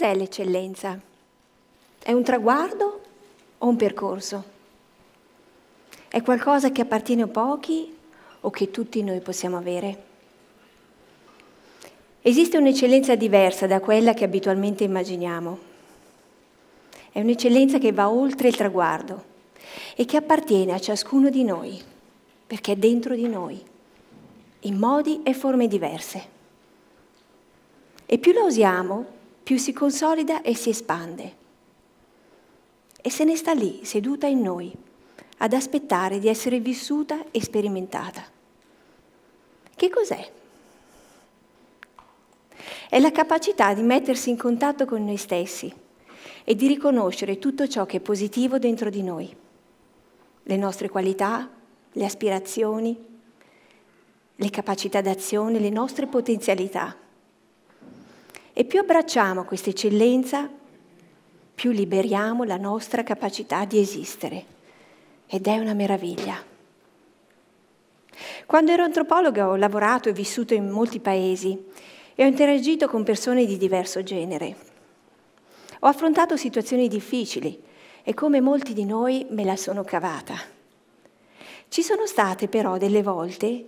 Cos'è l'eccellenza? È un traguardo o un percorso? È qualcosa che appartiene a pochi o che tutti noi possiamo avere? Esiste un'eccellenza diversa da quella che abitualmente immaginiamo. È un'eccellenza che va oltre il traguardo e che appartiene a ciascuno di noi, perché è dentro di noi, in modi e forme diverse. E più la usiamo, più si consolida e si espande. E se ne sta lì, seduta in noi, ad aspettare di essere vissuta e sperimentata. Che cos'è? È la capacità di mettersi in contatto con noi stessi e di riconoscere tutto ciò che è positivo dentro di noi, le nostre qualità, le aspirazioni, le capacità d'azione, le nostre potenzialità e più abbracciamo questa eccellenza, più liberiamo la nostra capacità di esistere. Ed è una meraviglia. Quando ero antropologa ho lavorato e vissuto in molti paesi e ho interagito con persone di diverso genere. Ho affrontato situazioni difficili e come molti di noi me la sono cavata. Ci sono state però delle volte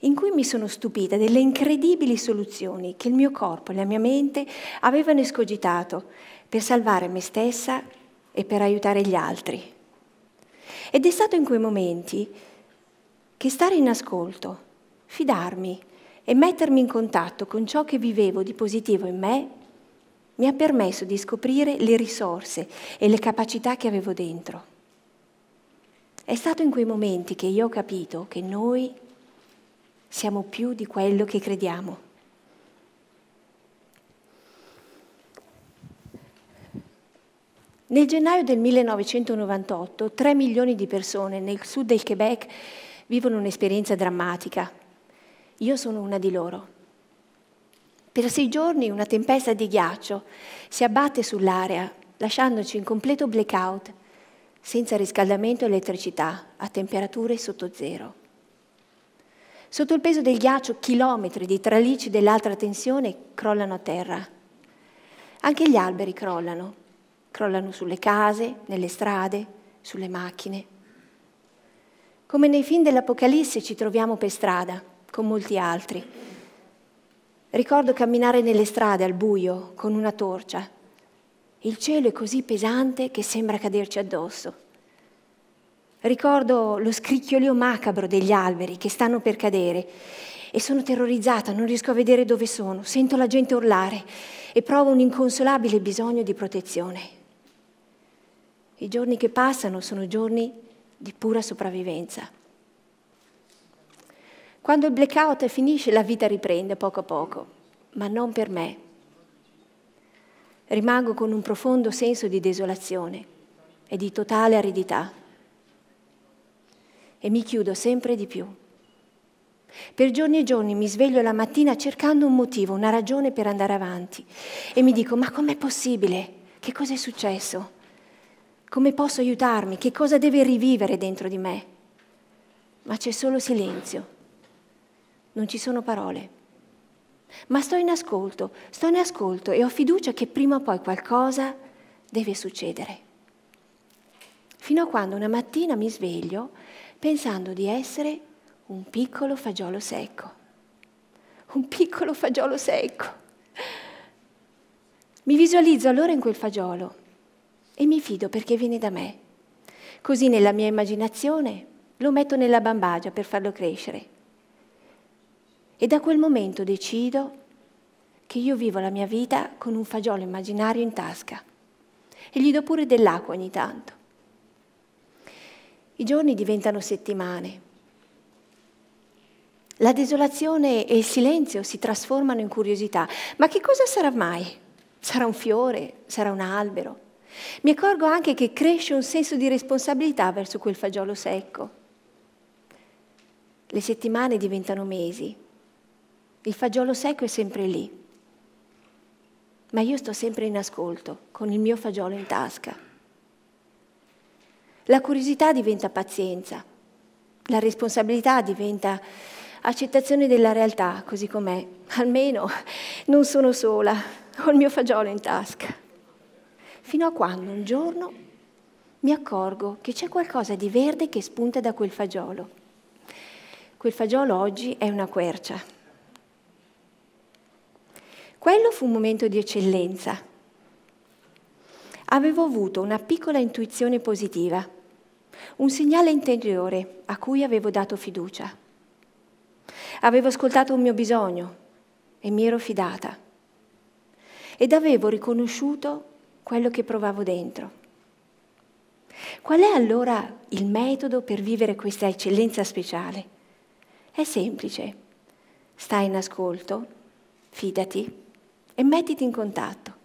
in cui mi sono stupita delle incredibili soluzioni che il mio corpo e la mia mente avevano escogitato per salvare me stessa e per aiutare gli altri. Ed è stato in quei momenti che stare in ascolto, fidarmi e mettermi in contatto con ciò che vivevo di positivo in me mi ha permesso di scoprire le risorse e le capacità che avevo dentro. È stato in quei momenti che io ho capito che noi siamo più di quello che crediamo. Nel gennaio del 1998 3 milioni di persone nel sud del Quebec vivono un'esperienza drammatica. Io sono una di loro. Per sei giorni una tempesta di ghiaccio si abbatte sull'area, lasciandoci in completo blackout, senza riscaldamento e elettricità, a temperature sotto zero. Sotto il peso del ghiaccio chilometri di tralicci dell'altra tensione crollano a terra. Anche gli alberi crollano, crollano sulle case, nelle strade, sulle macchine. Come nei film dell'Apocalisse ci troviamo per strada, con molti altri. Ricordo camminare nelle strade al buio con una torcia. Il cielo è così pesante che sembra caderci addosso. Ricordo lo scricchiolio macabro degli alberi che stanno per cadere e sono terrorizzata, non riesco a vedere dove sono, sento la gente urlare e provo un inconsolabile bisogno di protezione. I giorni che passano sono giorni di pura sopravvivenza. Quando il blackout finisce la vita riprende poco a poco, ma non per me. Rimango con un profondo senso di desolazione e di totale aridità e mi chiudo sempre di più. Per giorni e giorni mi sveglio la mattina cercando un motivo, una ragione per andare avanti e mi dico ma com'è possibile? Che cosa è successo? Come posso aiutarmi? Che cosa deve rivivere dentro di me? Ma c'è solo silenzio, non ci sono parole. Ma sto in ascolto, sto in ascolto e ho fiducia che prima o poi qualcosa deve succedere. Fino a quando una mattina mi sveglio pensando di essere un piccolo fagiolo secco. Un piccolo fagiolo secco. Mi visualizzo allora in quel fagiolo e mi fido perché viene da me. Così nella mia immaginazione lo metto nella bambagia per farlo crescere. E da quel momento decido che io vivo la mia vita con un fagiolo immaginario in tasca e gli do pure dell'acqua ogni tanto. I giorni diventano settimane. La desolazione e il silenzio si trasformano in curiosità. Ma che cosa sarà mai? Sarà un fiore? Sarà un albero? Mi accorgo anche che cresce un senso di responsabilità verso quel fagiolo secco. Le settimane diventano mesi. Il fagiolo secco è sempre lì. Ma io sto sempre in ascolto, con il mio fagiolo in tasca. La curiosità diventa pazienza, la responsabilità diventa accettazione della realtà così com'è. Almeno non sono sola, ho il mio fagiolo in tasca. Fino a quando un giorno mi accorgo che c'è qualcosa di verde che spunta da quel fagiolo. Quel fagiolo oggi è una quercia. Quello fu un momento di eccellenza. Avevo avuto una piccola intuizione positiva, un segnale interiore a cui avevo dato fiducia. Avevo ascoltato un mio bisogno e mi ero fidata ed avevo riconosciuto quello che provavo dentro. Qual è allora il metodo per vivere questa eccellenza speciale? È semplice. Stai in ascolto, fidati e mettiti in contatto.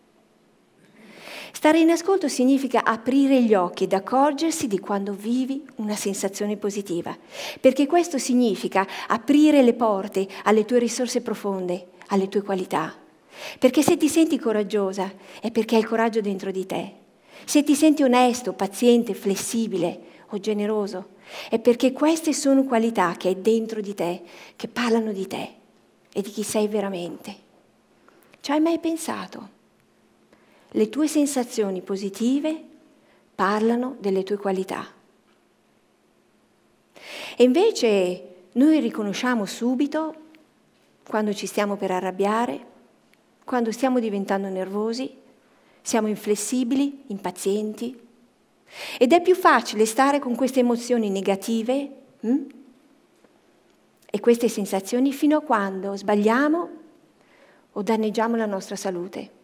Stare in ascolto significa aprire gli occhi ed accorgersi di quando vivi una sensazione positiva, perché questo significa aprire le porte alle tue risorse profonde, alle tue qualità. Perché se ti senti coraggiosa è perché hai il coraggio dentro di te. Se ti senti onesto, paziente, flessibile o generoso, è perché queste sono qualità che hai dentro di te, che parlano di te e di chi sei veramente. Ci hai mai pensato? Le tue sensazioni positive parlano delle tue qualità. E invece noi riconosciamo subito quando ci stiamo per arrabbiare, quando stiamo diventando nervosi, siamo inflessibili, impazienti. Ed è più facile stare con queste emozioni negative hm? e queste sensazioni fino a quando sbagliamo o danneggiamo la nostra salute.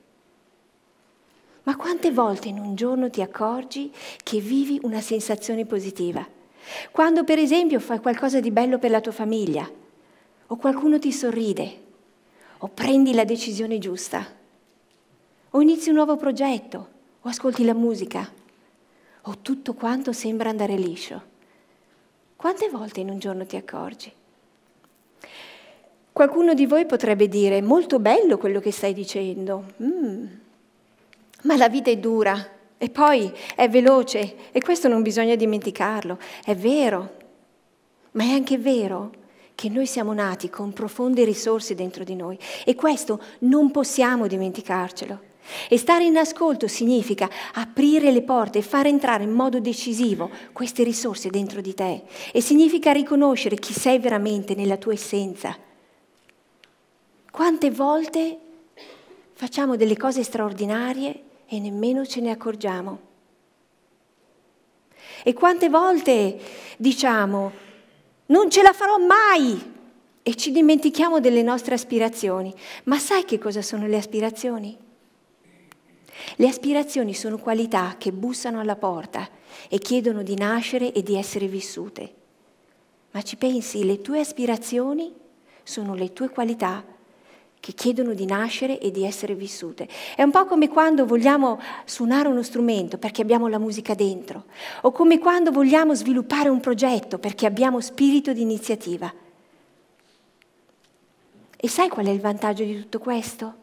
Ma quante volte in un giorno ti accorgi che vivi una sensazione positiva? Quando per esempio fai qualcosa di bello per la tua famiglia, o qualcuno ti sorride, o prendi la decisione giusta, o inizi un nuovo progetto, o ascolti la musica, o tutto quanto sembra andare liscio. Quante volte in un giorno ti accorgi? Qualcuno di voi potrebbe dire, molto bello quello che stai dicendo, mm, ma la vita è dura. E poi è veloce. E questo non bisogna dimenticarlo, è vero, ma è anche vero che noi siamo nati con profonde risorse dentro di noi. E questo non possiamo dimenticarcelo. E stare in ascolto significa aprire le porte e far entrare in modo decisivo queste risorse dentro di te. E significa riconoscere chi sei veramente nella tua essenza. Quante volte facciamo delle cose straordinarie e nemmeno ce ne accorgiamo? E quante volte diciamo non ce la farò mai! E ci dimentichiamo delle nostre aspirazioni. Ma sai che cosa sono le aspirazioni? Le aspirazioni sono qualità che bussano alla porta e chiedono di nascere e di essere vissute. Ma ci pensi, le tue aspirazioni sono le tue qualità che chiedono di nascere e di essere vissute. È un po' come quando vogliamo suonare uno strumento perché abbiamo la musica dentro, o come quando vogliamo sviluppare un progetto perché abbiamo spirito di iniziativa. E sai qual è il vantaggio di tutto questo?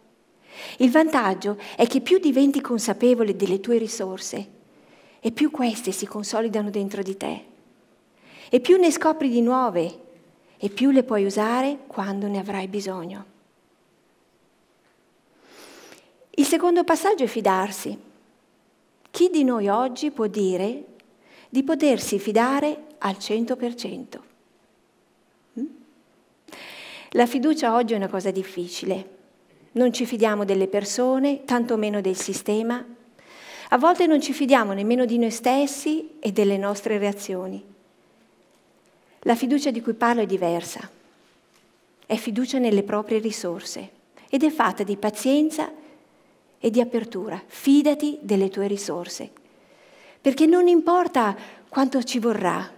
Il vantaggio è che più diventi consapevole delle tue risorse e più queste si consolidano dentro di te. E più ne scopri di nuove e più le puoi usare quando ne avrai bisogno. Il secondo passaggio è fidarsi. Chi di noi oggi può dire di potersi fidare al 100%? Mm? La fiducia oggi è una cosa difficile. Non ci fidiamo delle persone, tantomeno del sistema. A volte non ci fidiamo nemmeno di noi stessi e delle nostre reazioni. La fiducia di cui parlo è diversa. È fiducia nelle proprie risorse ed è fatta di pazienza e di apertura. Fidati delle tue risorse, perché non importa quanto ci vorrà,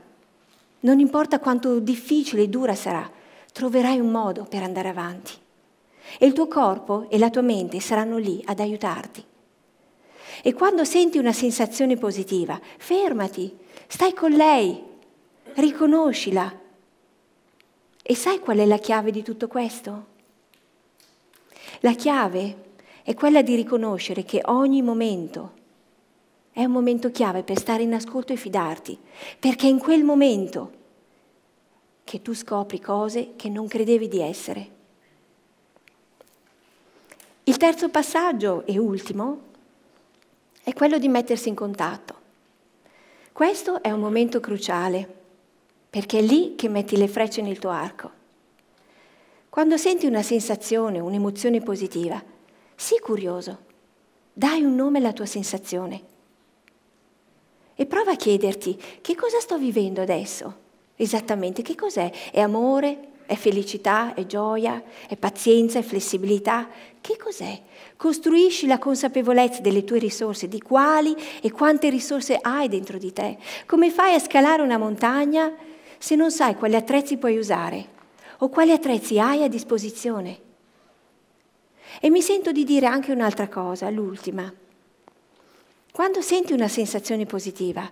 non importa quanto difficile e dura sarà, troverai un modo per andare avanti. E il tuo corpo e la tua mente saranno lì ad aiutarti. E quando senti una sensazione positiva, fermati, stai con lei, riconoscila. E sai qual è la chiave di tutto questo? La chiave è quella di riconoscere che ogni momento è un momento chiave per stare in ascolto e fidarti, perché è in quel momento che tu scopri cose che non credevi di essere. Il terzo passaggio e ultimo è quello di mettersi in contatto. Questo è un momento cruciale, perché è lì che metti le frecce nel tuo arco. Quando senti una sensazione, un'emozione positiva, sii curioso, dai un nome alla tua sensazione e prova a chiederti che cosa sto vivendo adesso, esattamente che cos'è? È amore? È felicità? È gioia? È pazienza? È flessibilità? Che cos'è? Costruisci la consapevolezza delle tue risorse, di quali e quante risorse hai dentro di te. Come fai a scalare una montagna se non sai quali attrezzi puoi usare? o quali attrezzi hai a disposizione. E mi sento di dire anche un'altra cosa, l'ultima. Quando senti una sensazione positiva,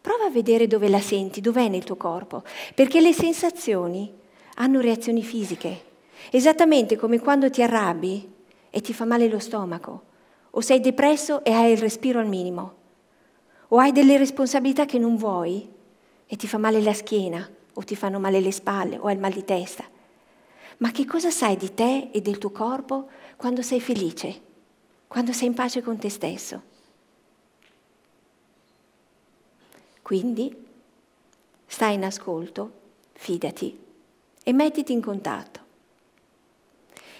prova a vedere dove la senti, dov'è nel tuo corpo, perché le sensazioni hanno reazioni fisiche, esattamente come quando ti arrabbi e ti fa male lo stomaco, o sei depresso e hai il respiro al minimo, o hai delle responsabilità che non vuoi e ti fa male la schiena, o ti fanno male le spalle o hai il mal di testa. Ma che cosa sai di te e del tuo corpo quando sei felice, quando sei in pace con te stesso? Quindi stai in ascolto, fidati e mettiti in contatto.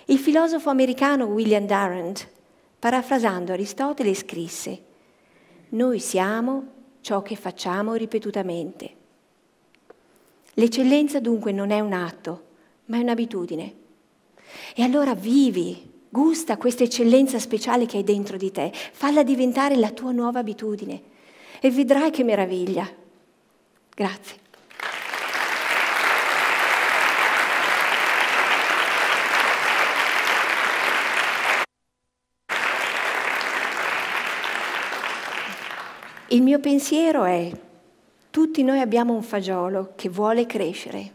Il filosofo americano William Durant, parafrasando Aristotele, scrisse, Noi siamo ciò che facciamo ripetutamente. L'eccellenza dunque non è un atto, ma è un'abitudine. E allora vivi, gusta questa eccellenza speciale che hai dentro di te, falla diventare la tua nuova abitudine e vedrai che meraviglia. Grazie. Il mio pensiero è tutti noi abbiamo un fagiolo che vuole crescere.